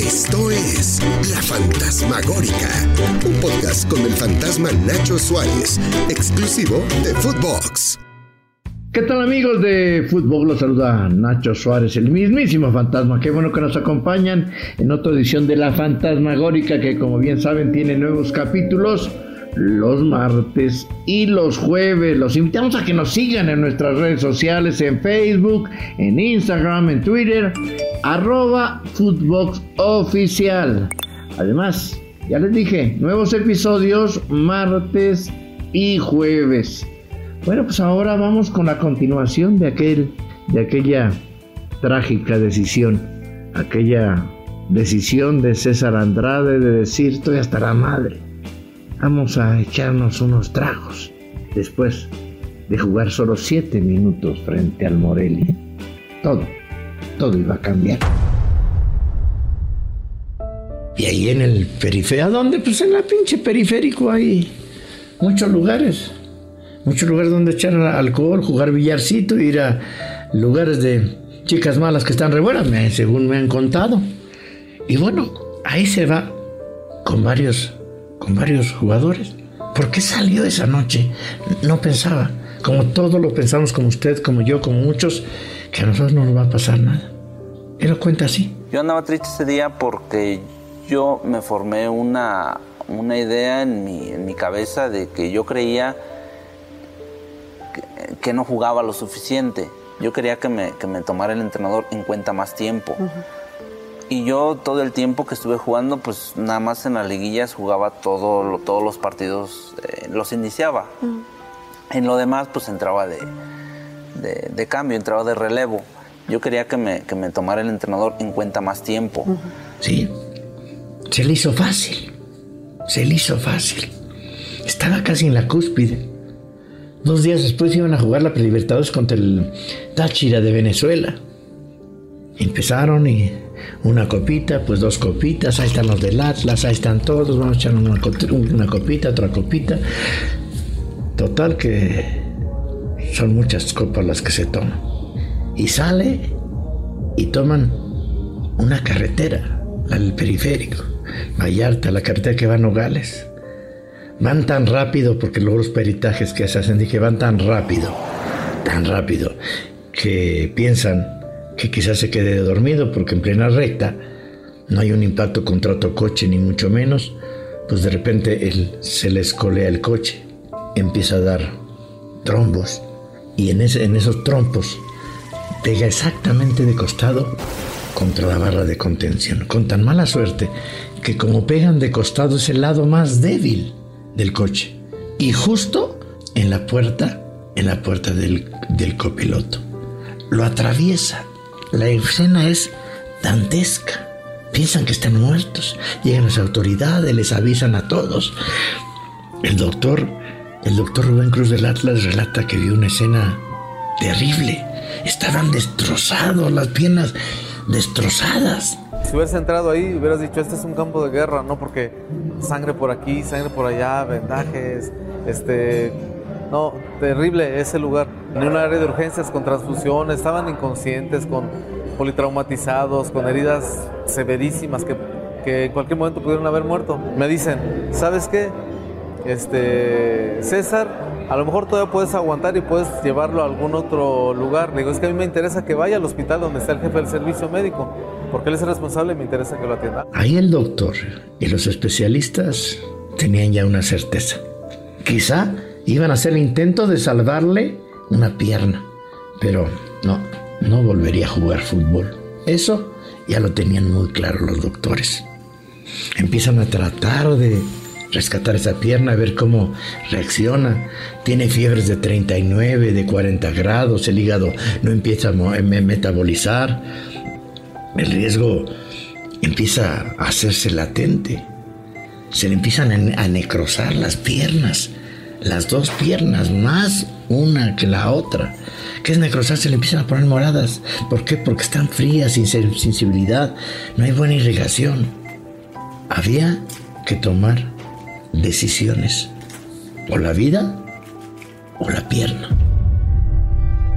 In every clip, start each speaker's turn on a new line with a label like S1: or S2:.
S1: Esto es La Fantasmagórica, un podcast con el fantasma Nacho Suárez, exclusivo de Footbox.
S2: ¿Qué tal amigos de Fútbol? Los saluda Nacho Suárez, el mismísimo fantasma. Qué bueno que nos acompañan en otra edición de La Fantasmagórica que como bien saben tiene nuevos capítulos los martes y los jueves. Los invitamos a que nos sigan en nuestras redes sociales, en Facebook, en Instagram, en Twitter, arroba Footbox Oficial. Además, ya les dije, nuevos episodios martes y jueves. Bueno, pues ahora vamos con la continuación de aquel, de aquella trágica decisión, aquella decisión de César Andrade de decir estoy hasta la madre. Vamos a echarnos unos tragos después de jugar solo siete minutos frente al Morelia. Todo, todo iba a cambiar. Y ahí en el periférico, ¿a dónde? Pues en la pinche periférico hay muchos lugares muchos lugares donde echar alcohol, jugar billarcito, ir a lugares de chicas malas que están re buenas, según me han contado. Y bueno, ahí se va con varios, con varios jugadores. ¿Por qué salió esa noche? No pensaba, como todos lo pensamos, como usted, como yo, como muchos, que a nosotros no nos va a pasar nada. Él lo cuenta así.
S3: Yo andaba triste ese día porque yo me formé una, una idea en mi, en mi cabeza de que yo creía que no jugaba lo suficiente. Yo quería que me, que me tomara el entrenador en cuenta más tiempo. Y yo todo el tiempo que estuve jugando, pues nada más en las liguillas jugaba todo, todos los partidos, eh, los iniciaba. En lo demás, pues entraba de, de, cambio, entraba de relevo. Yo quería que me, que me tomara el entrenador en cuenta más tiempo.
S2: Sí, se le hizo fácil. Se le hizo fácil. Estaba casi en la cúspide. Dos días después iban a jugar la Prelibertadores contra el Táchira de Venezuela. Empezaron y una copita, pues dos copitas, ahí están los del Atlas, ahí están todos, vamos a echar una copita, otra copita. Total que son muchas copas las que se toman. Y sale y toman una carretera, del periférico, Vallarta, la carretera que va a Nogales. Van tan rápido, porque los peritajes que se hacen, dije, van tan rápido, tan rápido, que piensan que quizás se quede dormido porque en plena recta no hay un impacto contra otro coche, ni mucho menos, pues de repente él, se le escolea el coche, empieza a dar trombos, y en, esos trompos pega exactamente de costado contra la barra de contención, con tan mala suerte que como pegan de costado es el lado más débil del coche y justo en la puerta, en la puerta del, del copiloto. Lo atraviesa. La escena es dantesca. Piensan que están muertos. Llegan las autoridades, les avisan a todos. El doctor, el doctor Rubén Cruz del Atlas relata que vio una escena terrible. Estaban destrozados, las piernas destrozadas.
S4: Si hubieras entrado ahí, hubieras dicho, este es un campo de guerra, ¿no? Porque sangre por aquí, sangre por allá, vendajes, este... No, terrible ese lugar. En un área de urgencias con transfusiones, estaban inconscientes, con politraumatizados, con heridas severísimas que, que en cualquier momento pudieron haber muerto. Me dicen, ¿sabes qué? Este, César, a lo mejor todavía puedes aguantar y puedes llevarlo a algún otro lugar. digo, es que a mí me interesa que vaya al hospital donde está el jefe del servicio médico porque él es el responsable y me interesa que lo atienda.
S2: Ahí el doctor y los especialistas tenían ya una certeza. Quizá iban a hacer el intento de salvarle una pierna, pero no, no volvería a jugar fútbol. Eso ya lo tenían muy claro los doctores. Empiezan a tratar de rescatar esa pierna, ver cómo reacciona. Tiene fiebres de 39, de 40 grados, el hígado no empieza a metabolizar el riesgo empieza a hacerse latente. Se le empiezan a necrosar las piernas, las dos piernas, más una que la otra. ¿Qué es necrosar? Se le empiezan a poner moradas. ¿Por qué? Porque están frías, sin sensibilidad, no hay buena irrigación. Había que tomar decisiones. O la vida o la pierna.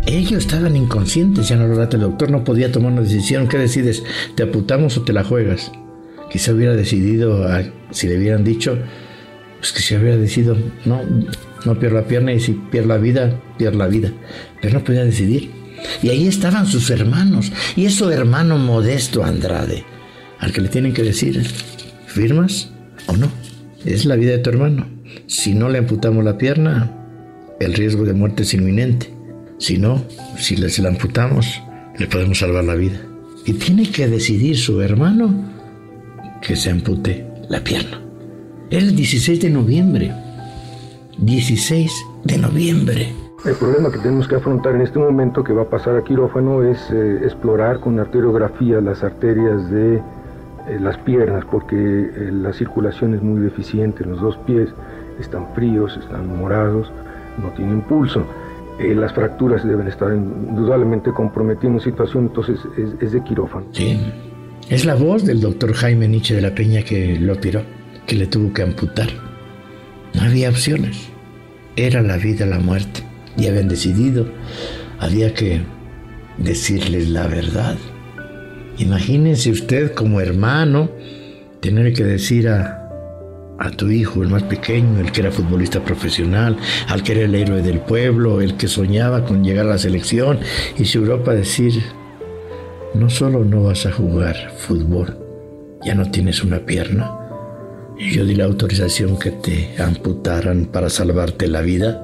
S2: Ellos estaban inconscientes, ya no lo el doctor, no podía tomar una decisión. ¿Qué decides? ¿Te apuntamos o te la juegas? Quizá hubiera decidido, si le hubieran dicho, pues que se hubiera decidido, no, no pierdo la pierna y si pierdo la vida, pierdo la vida. Pero no podía decidir. Y ahí estaban sus hermanos, y es su hermano modesto Andrade, al que le tienen que decir, ¿firmas o no? Es la vida de tu hermano. Si no le amputamos la pierna, el riesgo de muerte es inminente. Si no, si le, la amputamos, le podemos salvar la vida. Y tiene que decidir su hermano que se ampute la pierna. El 16 de noviembre. 16 de noviembre.
S5: El problema que tenemos que afrontar en este momento que va a pasar a quirófano es eh, explorar con arteriografía las arterias de las piernas porque eh, la circulación es muy deficiente en los dos pies, están fríos, están morados, no tienen pulso. Eh, las fracturas deben estar indudablemente comprometiendo situación, entonces es, de quirófano.
S2: Sí, es la voz del doctor Jaime Nietzsche de la Peña que lo tiró, que le tuvo que amputar. No había opciones, era la vida la muerte, y habían decidido, había que decirles la verdad. Imagínense usted como hermano tener que decir a, a tu hijo, el más pequeño, el que era futbolista profesional, al que era el héroe del pueblo, el que soñaba con llegar a la selección y si Europa decir, no solo no vas a jugar fútbol, ya no tienes una pierna. Yo di la autorización que te amputaran para salvarte la vida.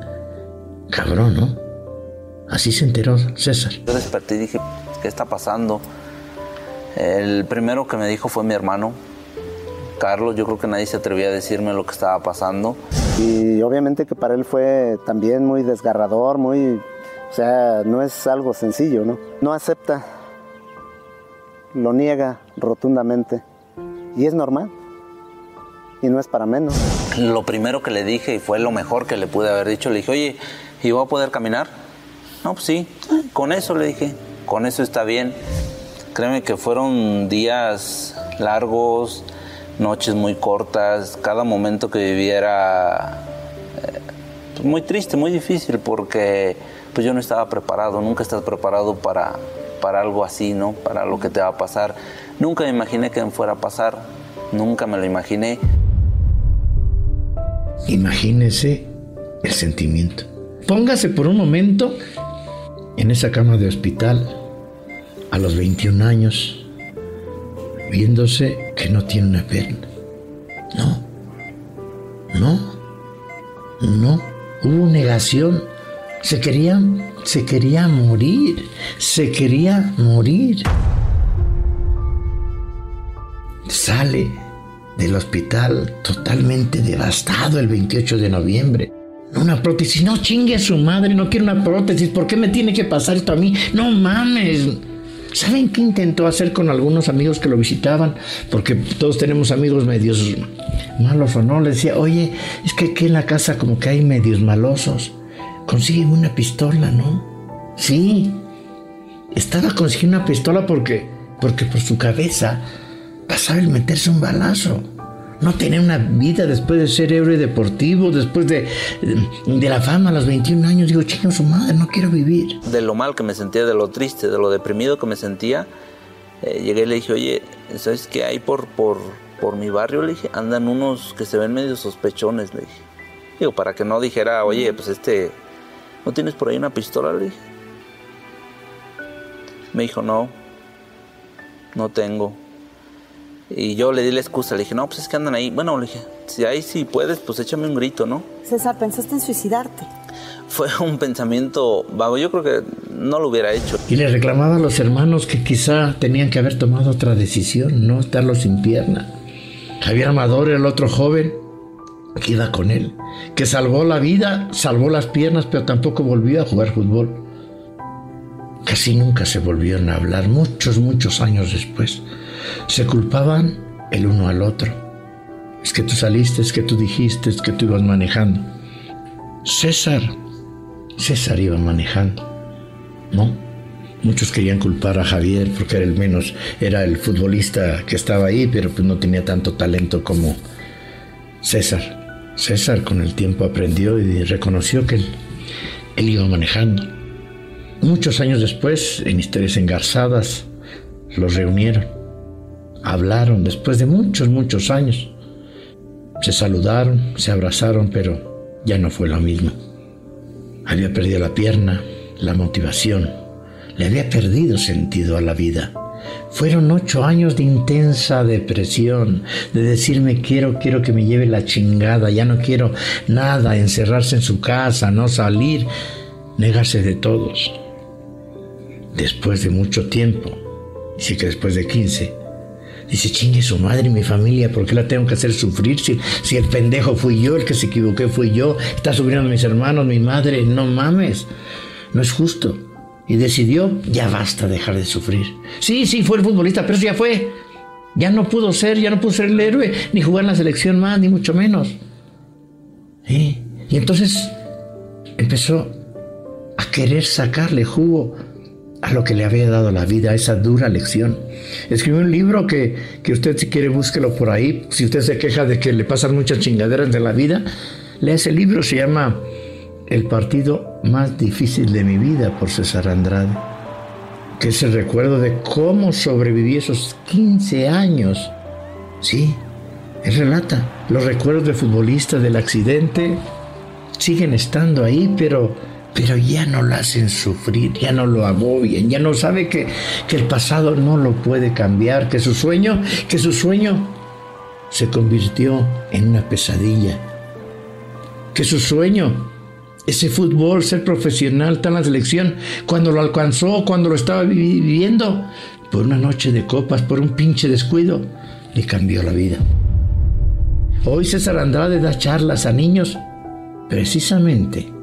S2: Cabrón, ¿no? Así se enteró César.
S3: Yo desperté y dije, ¿qué está pasando? El primero que me dijo fue mi hermano, Carlos, yo creo que nadie se atrevía a decirme lo que estaba pasando.
S6: Y obviamente que para él fue también muy desgarrador, muy, o sea, no es algo sencillo, ¿no? No acepta, lo niega rotundamente y es normal y no es para menos.
S3: Lo primero que le dije y fue lo mejor que le pude haber dicho, le dije, oye, ¿y voy a poder caminar? No, pues sí, con eso le dije, con eso está bien. Créeme que fueron días largos, noches muy cortas, cada momento que vivía era eh, muy triste, muy difícil, porque pues yo no estaba preparado, nunca estás preparado para, para algo así, ¿no? Para lo que te va a pasar. Nunca me imaginé que me fuera a pasar, nunca me lo imaginé.
S2: Imagínese el sentimiento. Póngase por un momento en esa cama de hospital a los 21 años viéndose que no tiene una pierna. No, no, no, hubo negación. Se quería, se quería morir, se quería morir. Sale del hospital totalmente devastado el 28 de noviembre. Una prótesis, no chingue a su madre, no quiero una prótesis, ¿por qué me tiene que pasar esto a mí? No mames. ¿Saben qué intentó hacer con algunos amigos que lo visitaban? Porque todos tenemos amigos medios malos o no. Le decía, oye, es que aquí en la casa como que hay medios malosos. Consígueme una pistola, ¿no? Sí. Estaba consiguiendo una pistola porque, porque por su cabeza pasaba el meterse un balazo no tener una vida después de ser héroe deportivo, después de, de la fama a los 21 años. Digo, chico, su madre, no quiero vivir.
S3: De lo mal que me sentía, de lo triste, de lo deprimido que me sentía, eh, llegué y le dije, oye, ¿sabes qué hay por, por, por mi barrio? Le dije, andan unos que se ven medio sospechones, le dije. Digo, para que no dijera, oye, pues este, ¿no tienes por ahí una pistola? Le dije. Me dijo, no, no tengo. Y yo le di la excusa, le dije, no, pues es que andan ahí. Bueno, le dije, si ahí sí puedes, pues échame un grito, ¿no?
S7: César, ¿pensaste en suicidarte?
S3: Fue un pensamiento vago, yo creo que no lo hubiera hecho.
S2: Y le reclamaba a los hermanos que quizá tenían que haber tomado otra decisión, no estarlo sin pierna. Javier Amador el otro joven que iba con él, que salvó la vida, salvó las piernas, pero tampoco volvió a jugar fútbol. Casi nunca se volvieron a hablar, muchos, muchos años después. Se culpaban el uno al otro. Es que tú saliste, es que tú dijiste, es que tú ibas manejando. César, César iba manejando, ¿no? Muchos querían culpar a Javier porque era el menos, era el futbolista que estaba ahí, pero pues no tenía tanto talento como César. César con el tiempo aprendió y reconoció que él, él iba manejando. Muchos años después, en historias engarzadas, los reunieron, hablaron después de muchos, muchos años. Se saludaron, se abrazaron, pero ya no fue lo mismo. Había perdido la pierna, la motivación, le había perdido sentido a la vida. Fueron ocho años de intensa depresión, de decirme quiero, quiero que me lleve la chingada, ya no quiero nada, encerrarse en su casa, no salir, negarse de todos. Después de mucho tiempo, dice que después de 15, dice, chingue su madre y mi familia, ¿por qué la tengo que hacer sufrir? Si, si el pendejo fui yo, el que se equivoqué fui yo, está sufriendo mis hermanos, mi madre, no mames, no es justo y decidió, ya basta dejar de sufrir. Sí, sí, fue el futbolista, pero eso ya fue. Ya no pudo ser, ya no pudo ser el héroe, ni jugar en la selección más, ni mucho menos. Y entonces empezó a querer sacarle jugo a lo que le había dado la vida, a esa dura lección. Escribió un libro que, que usted si quiere búsquelo por ahí. Si usted se queja de que le pasan muchas chingaderas de la vida, lea ese libro, se llama el partido más difícil de mi vida por César Andrade, que es el recuerdo de cómo sobreviví esos 15 años. Sí, él relata, los recuerdos de futbolista del accidente siguen estando ahí, pero, pero ya no lo hacen sufrir, ya no lo agobian, ya no sabe que, que el pasado no lo puede cambiar, que su sueño, que su sueño se convirtió en una pesadilla, que su sueño ese fútbol, ser profesional, tan la selección, cuando lo alcanzó, cuando lo estaba viviendo, por una noche de copas, por un pinche descuido, le cambió la vida. Hoy César Andrade da charlas a niños precisamente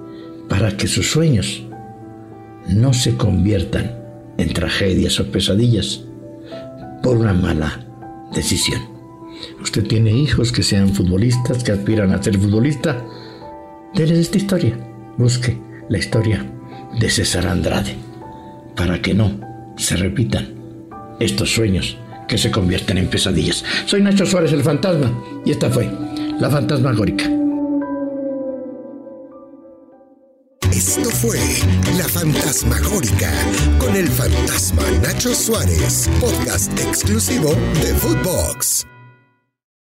S2: para que sus sueños no se conviertan en tragedias o pesadillas por una mala decisión. Usted tiene hijos que sean futbolistas, que aspiran a ser futbolista, déles esta historia busque la historia de César Andrade para que no se repitan estos sueños que se convierten en pesadillas. Soy Nacho Suárez el fantasma y esta fue La Fantasmagórica.
S1: Esto fue La Fantasmagórica con el fantasma Nacho Suárez, podcast exclusivo de Footbox.